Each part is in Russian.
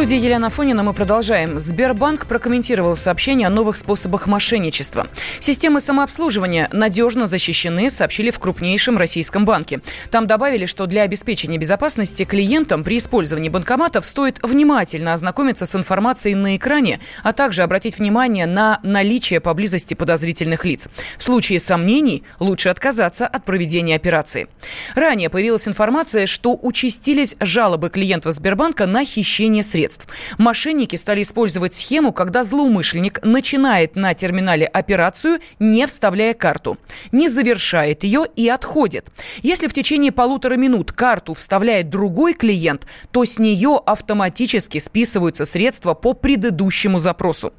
студии Елена Фонина мы продолжаем. Сбербанк прокомментировал сообщение о новых способах мошенничества. Системы самообслуживания надежно защищены, сообщили в крупнейшем российском банке. Там добавили, что для обеспечения безопасности клиентам при использовании банкоматов стоит внимательно ознакомиться с информацией на экране, а также обратить внимание на наличие поблизости подозрительных лиц. В случае сомнений лучше отказаться от проведения операции. Ранее появилась информация, что участились жалобы клиентов Сбербанка на хищение средств средств. Мошенники стали использовать схему, когда злоумышленник начинает на терминале операцию, не вставляя карту, не завершает ее и отходит. Если в течение полутора минут карту вставляет другой клиент, то с нее автоматически списываются средства по предыдущему запросу.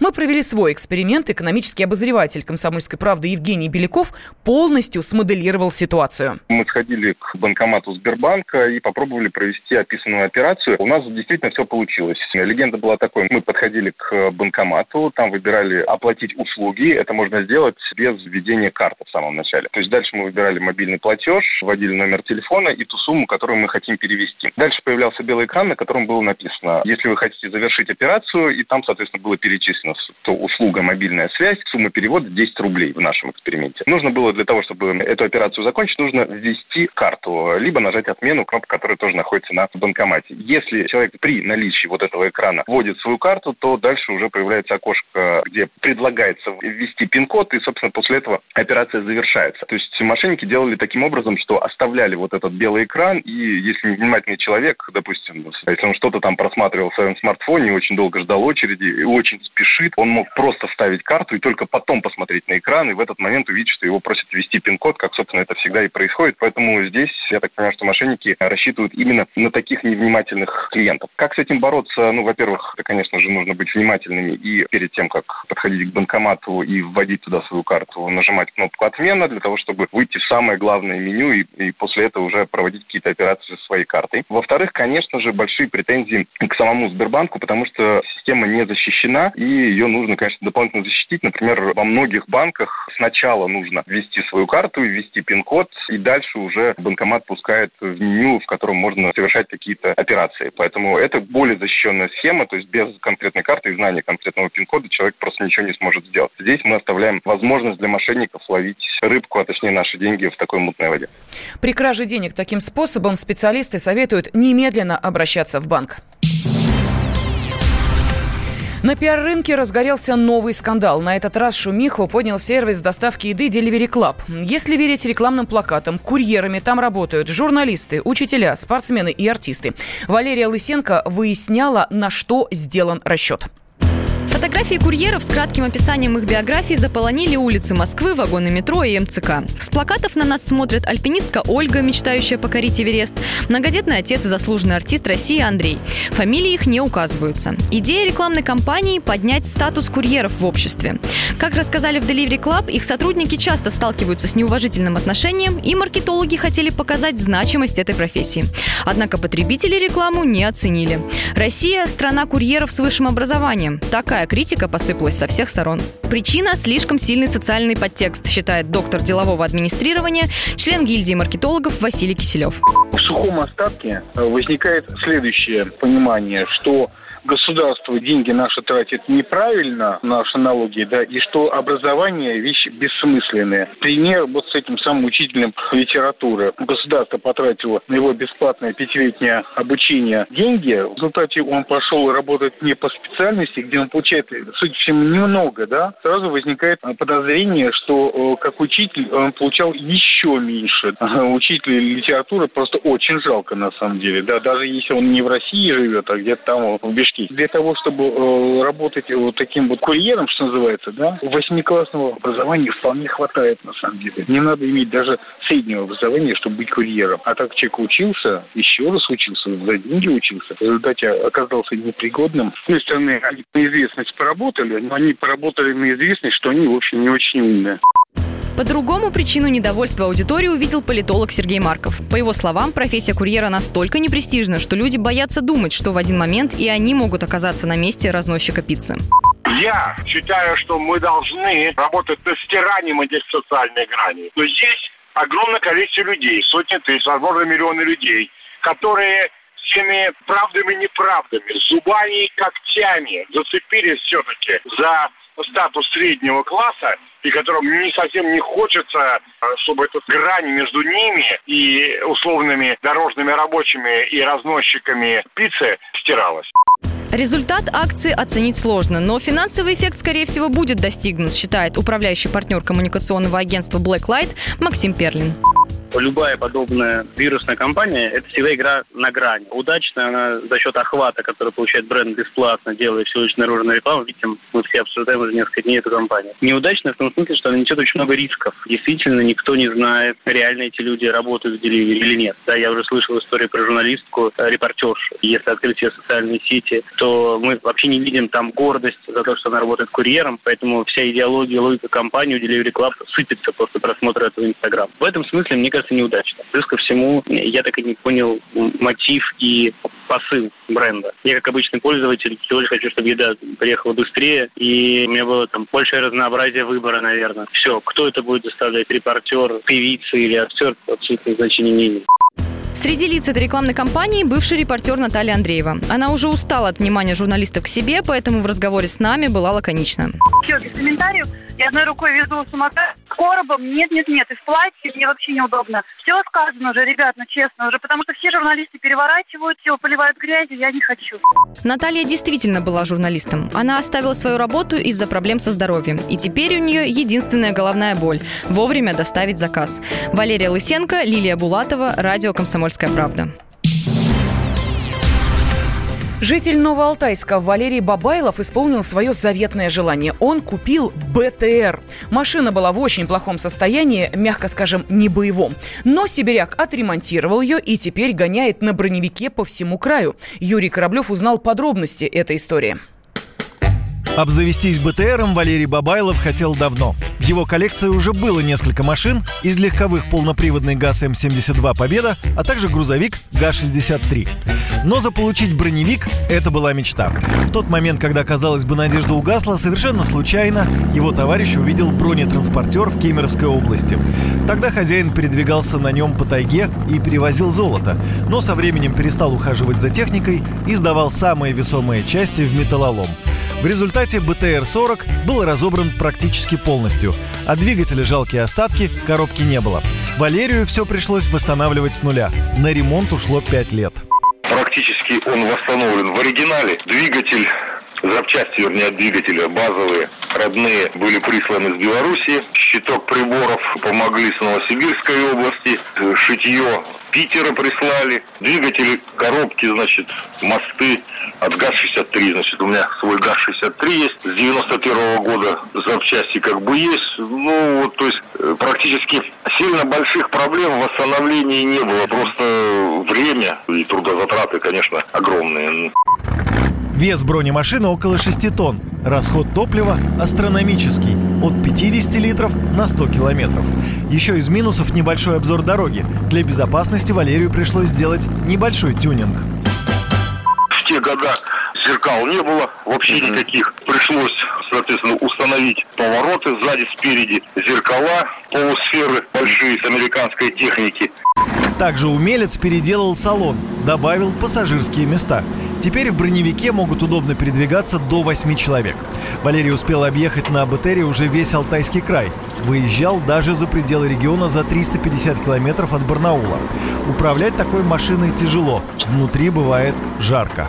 Мы провели свой эксперимент. Экономический обозреватель «Комсомольской правды» Евгений Беляков полностью смоделировал ситуацию. Мы сходили к банкомату Сбербанка и попробовали провести описанную операцию. У нас действительно все получилось. Легенда была такой. Мы подходили к банкомату, там выбирали оплатить услуги. Это можно сделать без введения карты в самом начале. То есть дальше мы выбирали мобильный платеж, вводили номер телефона и ту сумму, которую мы хотим перевести. Дальше появлялся белый экран, на котором было написано, если вы хотите завершить операцию, и там, соответственно, было перечислено, то услуга мобильная связь, сумма перевода 10 рублей в нашем эксперименте. Нужно было для того, чтобы эту операцию закончить, нужно ввести карту, либо нажать отмену, кнопка, которая тоже находится на банкомате. Если человек при наличии вот этого экрана вводит свою карту, то дальше уже появляется окошко, где предлагается ввести пин-код, и, собственно, после этого операция завершается. То есть мошенники делали таким образом, что оставляли вот этот белый экран, и если невнимательный человек, допустим, если он что-то там просматривал в своем смартфоне, очень долго ждал очереди и очень спешит, он мог просто вставить карту и только потом посмотреть на экран, и в этот момент увидеть, что его просят ввести пин-код, как, собственно, это всегда и происходит. Поэтому здесь, я так понимаю, что мошенники рассчитывают именно на таких невнимательных клиентов. Как с этим бороться? Ну, во-первых, конечно же, нужно быть внимательными и перед тем, как подходить к банкомату и вводить туда свою карту, нажимать кнопку «Отмена» для того, чтобы выйти в самое главное меню и, и после этого уже проводить какие-то операции со своей картой. Во-вторых, конечно же, большие претензии к самому Сбербанку, потому что система не защищена, и ее нужно, конечно, дополнительно защитить. Например, во многих банках сначала нужно ввести свою карту и ввести пин-код, и дальше уже банкомат пускает в меню, в котором можно совершать какие-то операции. Поэтому это более защищенная схема, то есть без конкретной карты и знания конкретного пин-кода человек просто ничего не сможет сделать. Здесь мы оставляем возможность для мошенников ловить рыбку, а точнее наши деньги в такой мутной воде. При краже денег таким способом специалисты советуют немедленно обращаться в банк. На пиар-рынке разгорелся новый скандал. На этот раз шумиху поднял сервис доставки еды Delivery Club. Если верить рекламным плакатам, курьерами там работают журналисты, учителя, спортсмены и артисты. Валерия Лысенко выясняла, на что сделан расчет. Фотографии курьеров с кратким описанием их биографии заполонили улицы Москвы, вагоны метро и МЦК. С плакатов на нас смотрят альпинистка Ольга, мечтающая покорить Эверест, многодетный отец и заслуженный артист России Андрей. Фамилии их не указываются. Идея рекламной кампании – поднять статус курьеров в обществе. Как рассказали в Delivery Club, их сотрудники часто сталкиваются с неуважительным отношением, и маркетологи хотели показать значимость этой профессии. Однако потребители рекламу не оценили. Россия – страна курьеров с высшим образованием. Такая критика посыпалась со всех сторон. Причина – слишком сильный социальный подтекст, считает доктор делового администрирования, член гильдии маркетологов Василий Киселев. В сухом остатке э, возникает следующее понимание, что государство деньги наши тратит неправильно, наши налоги, да, и что образование вещь бессмысленная. Пример вот с этим самым учителем литературы. Государство потратило на его бесплатное пятилетнее обучение деньги. В результате он пошел работать не по специальности, где он получает, судя по всему, немного, да, сразу возникает подозрение, что э, как учитель он получал еще меньше. Учитель литературы просто очень жалко на самом деле, да, даже если он не в России живет, а где-то там в Бишкеке практически для того, чтобы э, работать вот таким вот курьером, что называется, да, восьмиклассного образования вполне хватает на самом деле. Не надо иметь даже среднего образования, чтобы быть курьером. А так человек учился, еще раз учился, за деньги учился, в результате оказался непригодным. С одной стороны, они на известность поработали, но они поработали на известность, что они, в общем, не очень умные. По-другому причину недовольства аудитории увидел политолог Сергей Марков. По его словам, профессия курьера настолько непрестижна, что люди боятся думать, что в один момент и они могут оказаться на месте разносчика пиццы. Я считаю, что мы должны работать над стиранием этих социальных граней. Но есть огромное количество людей, сотни тысяч, возможно, миллионы людей, которые всеми правдами и неправдами, зубами и когтями зацепились все-таки за статус среднего класса, и которым не совсем не хочется, а, чтобы эта грань между ними и условными дорожными рабочими и разносчиками пиццы стиралась. Результат акции оценить сложно, но финансовый эффект, скорее всего, будет достигнут, считает управляющий партнер коммуникационного агентства Blacklight Максим Перлин любая подобная вирусная кампания – это всегда игра на грани. Удачная она за счет охвата, который получает бренд бесплатно, делая всю очень наружную рекламу. Видим, мы все обсуждаем уже несколько дней эту кампанию. Неудачная в том смысле, что она несет очень много рисков. Действительно, никто не знает, реально эти люди работают в деливере или нет. Да, я уже слышал историю про журналистку, э, репортершу. Если открыть все социальные сети, то мы вообще не видим там гордость за то, что она работает курьером, поэтому вся идеология, логика компании у Delivery Club сыпется после просмотра этого Инстаграма. В этом смысле, мне кажется, неудачно. Плюс ко всему, я так и не понял мотив и посыл бренда. Я, как обычный пользователь, всего лишь хочу, чтобы еда приехала быстрее, и у меня было там большее разнообразие выбора, наверное. Все, кто это будет доставлять, репортер, певица или актер, абсолютно значения не имеет. Среди лиц этой рекламной кампании бывший репортер Наталья Андреева. Она уже устала от внимания журналистов к себе, поэтому в разговоре с нами была лаконична. Все, без комментариев. Я одной рукой везу самокат коробом. Нет, нет, нет. И в платье мне вообще неудобно. Все сказано уже, ребят, ну честно уже. Потому что все журналисты переворачивают, все поливают грязью. Я не хочу. Наталья действительно была журналистом. Она оставила свою работу из-за проблем со здоровьем. И теперь у нее единственная головная боль – вовремя доставить заказ. Валерия Лысенко, Лилия Булатова, радио «Комсомольская правда». Житель Новоалтайска Валерий Бабайлов исполнил свое заветное желание. Он купил БТР. Машина была в очень плохом состоянии, мягко скажем, не боевом. Но сибиряк отремонтировал ее и теперь гоняет на броневике по всему краю. Юрий Кораблев узнал подробности этой истории. Обзавестись БТРом Валерий Бабайлов хотел давно. В его коллекции уже было несколько машин, из легковых полноприводный ГАЗ-М72 «Победа», а также грузовик ГАЗ-63. Но заполучить броневик – это была мечта. В тот момент, когда, казалось бы, надежда угасла, совершенно случайно его товарищ увидел бронетранспортер в Кемеровской области. Тогда хозяин передвигался на нем по тайге и перевозил золото, но со временем перестал ухаживать за техникой и сдавал самые весомые части в металлолом. В результате БТР-40 был разобран практически полностью, а двигателя жалкие остатки, коробки не было. Валерию все пришлось восстанавливать с нуля. На ремонт ушло 5 лет. Практически он восстановлен в оригинале. Двигатель запчасти, вернее, от двигателя базовые, родные, были присланы из Беларуси. Щиток приборов помогли с Новосибирской области. Шитье Питера прислали. Двигатели, коробки, значит, мосты от ГАЗ-63. Значит, у меня свой ГАЗ-63 есть. С 91 -го года запчасти как бы есть. Ну, вот, то есть э, практически сильно больших проблем в восстановлении не было. Просто время и трудозатраты, конечно, огромные. Вес бронемашины около 6 тонн. Расход топлива астрономический – от 50 литров на 100 километров. Еще из минусов небольшой обзор дороги. Для безопасности Валерию пришлось сделать небольшой тюнинг. В те года зеркал не было вообще никаких. Пришлось, соответственно, установить повороты сзади, спереди, зеркала, полусферы большие с американской техники. Также умелец переделал салон, добавил пассажирские места – Теперь в броневике могут удобно передвигаться до 8 человек. Валерий успел объехать на БТРе уже весь Алтайский край. Выезжал даже за пределы региона за 350 километров от Барнаула. Управлять такой машиной тяжело. Внутри бывает жарко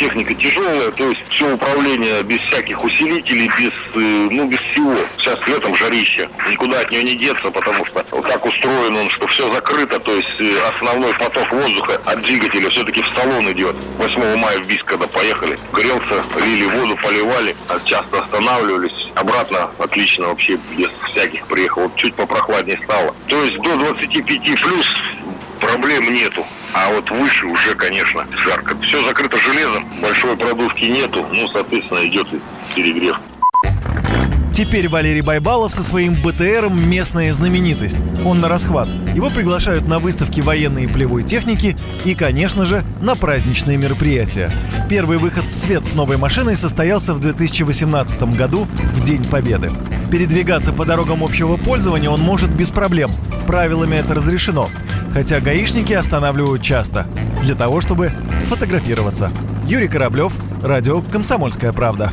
техника тяжелая, то есть все управление без всяких усилителей, без, э, ну, без всего. Сейчас летом жарище, никуда от нее не деться, потому что вот так устроен он, что все закрыто, то есть э, основной поток воздуха от двигателя все-таки в салон идет. 8 мая в Бийск, когда поехали, грелся, лили воду, поливали, а часто останавливались. Обратно отлично вообще, без всяких приехал. Вот чуть попрохладнее стало. То есть до 25 плюс проблем нету. А вот выше уже, конечно, жарко. Все закрыто железом, большой продувки нету, ну, соответственно, идет перегрев. Теперь Валерий Байбалов со своим БТРом местная знаменитость. Он на расхват. Его приглашают на выставки военной и полевой техники и, конечно же, на праздничные мероприятия. Первый выход в свет с новой машиной состоялся в 2018 году, в День Победы. Передвигаться по дорогам общего пользования он может без проблем. Правилами это разрешено хотя гаишники останавливают часто. для того, чтобы сфотографироваться. Юрий Кораблев, радио «Комсомольская правда».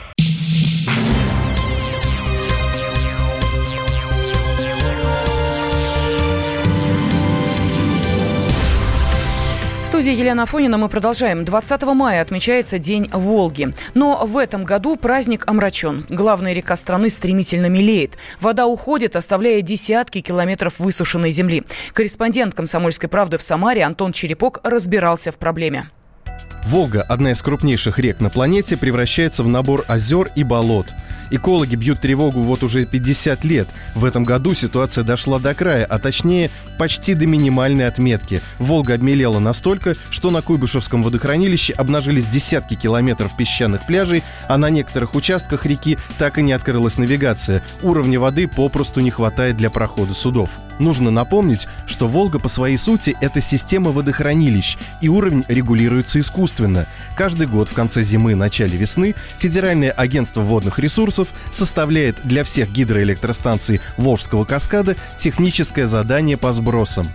Студии Елена Афонина мы продолжаем. 20 мая отмечается День Волги. Но в этом году праздник омрачен. Главная река страны стремительно мелеет. Вода уходит, оставляя десятки километров высушенной земли. Корреспондент «Комсомольской правды» в Самаре Антон Черепок разбирался в проблеме. Волга, одна из крупнейших рек на планете, превращается в набор озер и болот. Экологи бьют тревогу вот уже 50 лет. В этом году ситуация дошла до края, а точнее почти до минимальной отметки. Волга обмелела настолько, что на Куйбышевском водохранилище обнажились десятки километров песчаных пляжей, а на некоторых участках реки так и не открылась навигация. Уровня воды попросту не хватает для прохода судов. Нужно напомнить, что Волга по своей сути – это система водохранилищ, и уровень регулируется искусственно. Каждый год в конце зимы, начале весны Федеральное агентство водных ресурсов составляет для всех гидроэлектростанций Волжского каскада техническое задание по сбросам.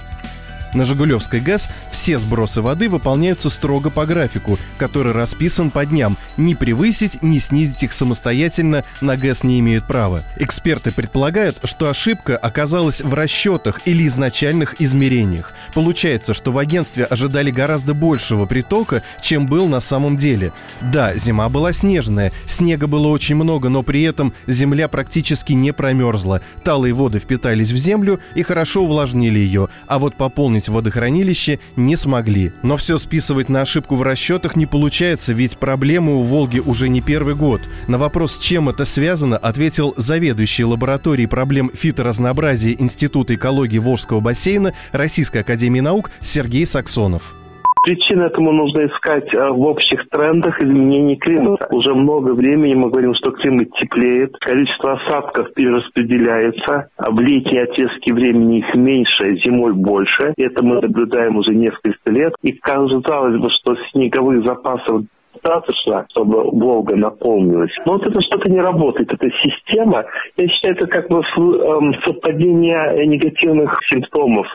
На Жигулевской ГЭС все сбросы воды выполняются строго по графику, который расписан по дням. Ни превысить, ни снизить их самостоятельно на ГЭС не имеют права. Эксперты предполагают, что ошибка оказалась в расчетах или изначальных измерениях. Получается, что в агентстве ожидали гораздо большего притока, чем был на самом деле. Да, зима была снежная, снега было очень много, но при этом земля практически не промерзла. Талые воды впитались в землю и хорошо увлажнили ее, а вот пополнить водохранилище не смогли. Но все списывать на ошибку в расчетах не получается, ведь проблемы у Волги уже не первый год. На вопрос, с чем это связано, ответил заведующий лабораторией проблем фиторазнообразия Института экологии Волжского бассейна Российской академии наук Сергей Саксонов. Причины этому нужно искать э, в общих трендах изменений климата. Уже много времени мы говорим, что климат теплеет, количество осадков перераспределяется, а в летние отрезки времени их меньше, зимой больше. Это мы наблюдаем уже несколько лет. И казалось бы, что снеговых запасов достаточно, чтобы Волга наполнилась. Но вот это что-то не работает, эта система. Я считаю, это как бы эм, совпадение негативных симптомов.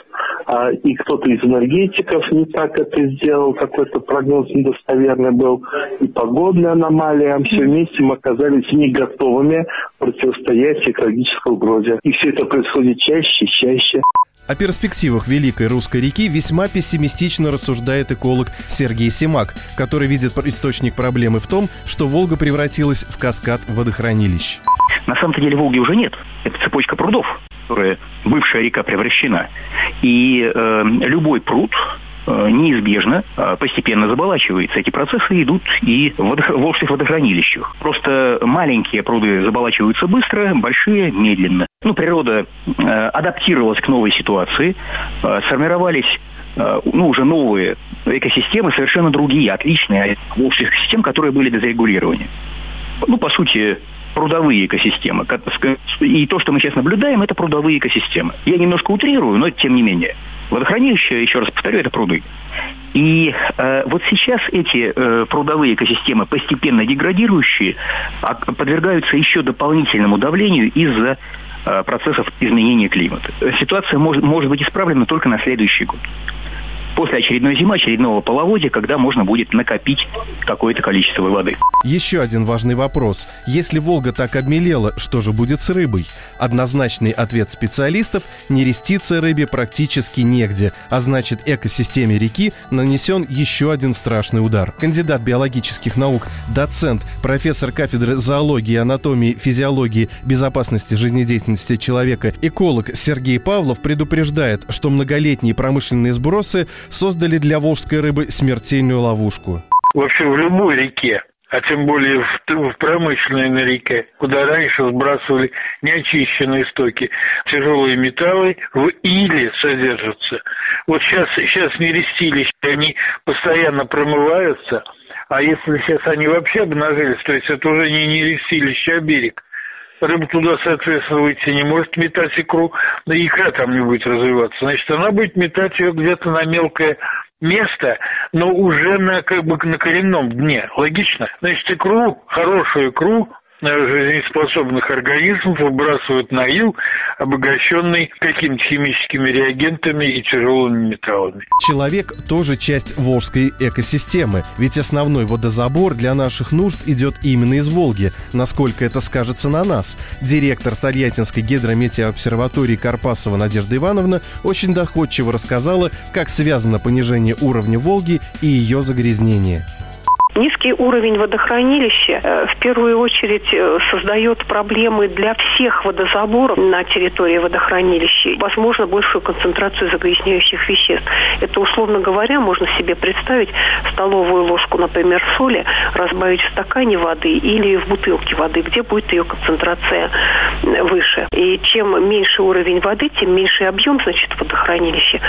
А, и кто-то из энергетиков не так это сделал, какой-то прогноз недостоверный был, и погодная аномалия. Все вместе мы оказались не готовыми противостоять экологической угрозе. И все это происходит чаще и чаще. О перспективах Великой Русской реки весьма пессимистично рассуждает эколог Сергей Симак, который видит источник проблемы в том, что Волга превратилась в каскад водохранилищ. На самом-то деле Волги уже нет. Это цепочка прудов, которая бывшая река превращена. И э, любой пруд неизбежно э, постепенно заболачивается. Эти процессы идут и в волжских водохранилищах. Просто маленькие пруды заболачиваются быстро, большие – медленно. Ну, природа э, адаптировалась к новой ситуации, сформировались ну, уже новые экосистемы, совершенно другие, отличные от волжских систем, которые были без регулирования. Ну, по сути, прудовые экосистемы. И то, что мы сейчас наблюдаем, это прудовые экосистемы. Я немножко утрирую, но тем не менее. Водохранилище, еще раз повторю, это пруды. И э, вот сейчас эти э, прудовые экосистемы, постепенно деградирующие, а, подвергаются еще дополнительному давлению из-за э, процессов изменения климата. Ситуация может, может быть исправлена только на следующий год после очередной зимы, очередного половодья, когда можно будет накопить какое-то количество воды. Еще один важный вопрос. Если Волга так обмелела, что же будет с рыбой? Однозначный ответ специалистов – нереститься рыбе практически негде, а значит экосистеме реки нанесен еще один страшный удар. Кандидат биологических наук, доцент, профессор кафедры зоологии, анатомии, физиологии, безопасности жизнедеятельности человека, эколог Сергей Павлов предупреждает, что многолетние промышленные сбросы создали для волжской рыбы смертельную ловушку. В общем, в любой реке а тем более в, в промышленной на реке, куда раньше сбрасывали неочищенные стоки. Тяжелые металлы в иле содержатся. Вот сейчас, сейчас нерестилища, они постоянно промываются, а если сейчас они вообще обнажились, то есть это уже не нерестилище, а берег, рыба туда, соответственно, выйти не может метать икру, но икра там не будет развиваться. Значит, она будет метать ее где-то на мелкое место, но уже на как бы на коренном дне. Логично? Значит, икру, хорошую икру жизнеспособных организмов выбрасывают на ил, обогащенный какими-то химическими реагентами и тяжелыми металлами. Человек тоже часть Волжской экосистемы, ведь основной водозабор для наших нужд идет именно из Волги. Насколько это скажется на нас? Директор Тольяттинской гидрометеообсерватории Карпасова Надежда Ивановна очень доходчиво рассказала, как связано понижение уровня Волги и ее загрязнение. Низкий уровень водохранилища э, в первую очередь э, создает проблемы для всех водозаборов на территории водохранилища. Возможно, большую концентрацию загрязняющих веществ. Это, условно говоря, можно себе представить столовую ложку, например, соли, разбавить в стакане воды или в бутылке воды, где будет ее концентрация выше. И чем меньше уровень воды, тем меньше объем, значит, водохранилища.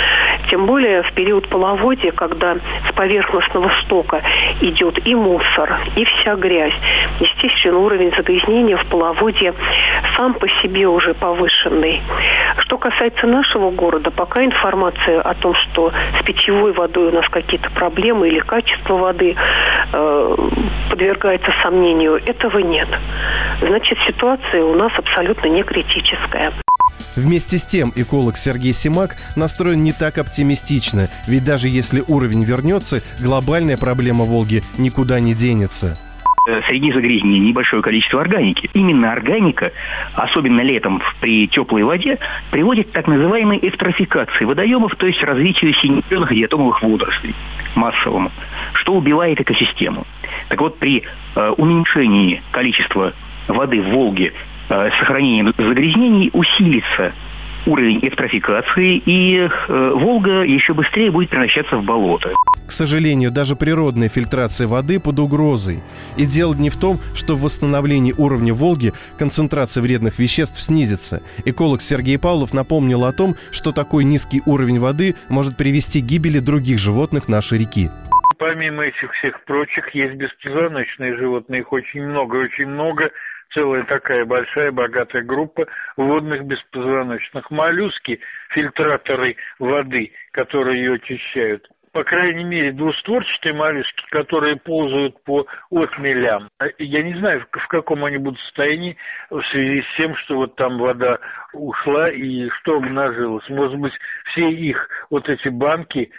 Тем более в период половодья, когда с поверхностного стока идет и мусор, и вся грязь. Естественно, уровень загрязнения в половодье сам по себе уже повышенный. Что касается нашего города, пока информация о том, что с питьевой водой у нас какие-то проблемы или качество воды э, подвергается сомнению, этого нет. Значит, ситуация у нас абсолютно не критическая. Вместе с тем эколог Сергей Симак настроен не так оптимистично, ведь даже если уровень вернется, глобальная проблема Волги никуда не денется э, среди загрязнений небольшое количество органики. Именно органика, особенно летом при теплой воде, приводит к так называемой эвтрофикации водоемов, то есть развитию синепленных диатомовых водорослей массовому, что убивает экосистему. Так вот, при э, уменьшении количества воды в Волге Э, сохранением загрязнений усилится уровень эвтрофикации, и э, Волга еще быстрее будет превращаться в болото. К сожалению, даже природная фильтрация воды под угрозой. И дело не в том, что в восстановлении уровня Волги концентрация вредных веществ снизится. Эколог Сергей Павлов напомнил о том, что такой низкий уровень воды может привести к гибели других животных нашей реки. Помимо этих всех прочих, есть беспозвоночные животные, их очень много, очень много целая такая большая богатая группа водных беспозвоночных. Моллюски, фильтраторы воды, которые ее очищают. По крайней мере, двустворчатые моллюски, которые ползают по отмелям. Я не знаю, в каком они будут состоянии в связи с тем, что вот там вода ушла и что обнажилось. Может быть, все их вот эти банки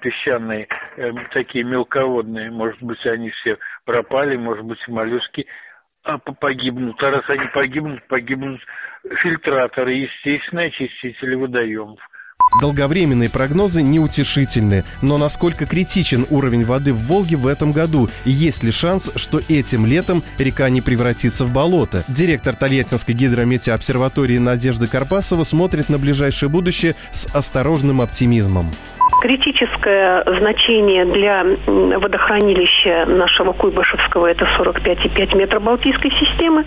песчаные, э, такие мелководные, может быть, они все пропали, может быть, моллюски а, погибнут. А раз они погибнут, погибнут фильтраторы, естественно, очистители водоемов. Долговременные прогнозы неутешительны, но насколько критичен уровень воды в Волге в этом году? И есть ли шанс, что этим летом река не превратится в болото? Директор Тольяттинской гидрометеообсерватории Надежда Карпасова смотрит на ближайшее будущее с осторожным оптимизмом. Критическое значение для водохранилища нашего Куйбышевского – это 45,5 метра Балтийской системы.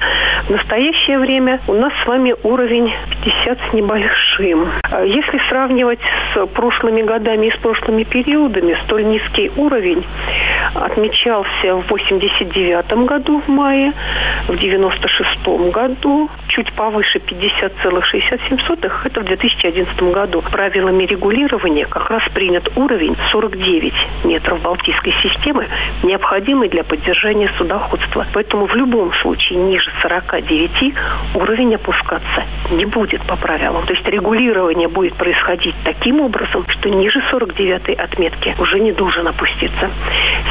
В настоящее время у нас с вами уровень 50 с небольшим. Если сравнивать с прошлыми годами и с прошлыми периодами, столь низкий уровень отмечался в 89 году в мае, в 96 году чуть повыше 50,67, это в 2011 году. Правилами регулирования как раз принят уровень 49 метров Балтийской системы, необходимый для поддержания судоходства. Поэтому в любом случае ниже 49 уровень опускаться не будет по правилам. То есть регулирование будет происходить таким образом, что ниже 49 отметки уже не должен опуститься.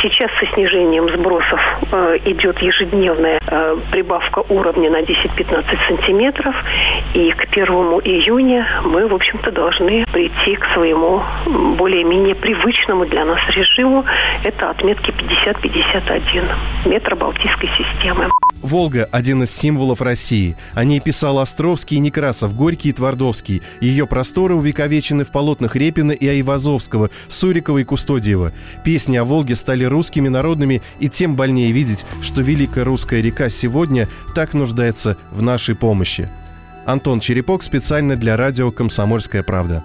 Сейчас со снижением сбросов э, идет ежедневная э, прибавка уровня на 10-15 сантиметров. И к 1 июня мы, в общем-то, должны прийти к своему более-менее привычному для нас режиму. Это отметки 50-51 метра Балтийской системы. Волга – один из символов России. О ней писал Островский, Некрасов, Горький и Твардовский. Ее просторы увековечены в полотнах Репина и Айвазовского, Сурикова и Кустодиева. Песни о Волге стали русскими народными, и тем больнее видеть, что великая русская река сегодня так нуждается в нашей помощи. Антон Черепок специально для радио «Комсомольская правда».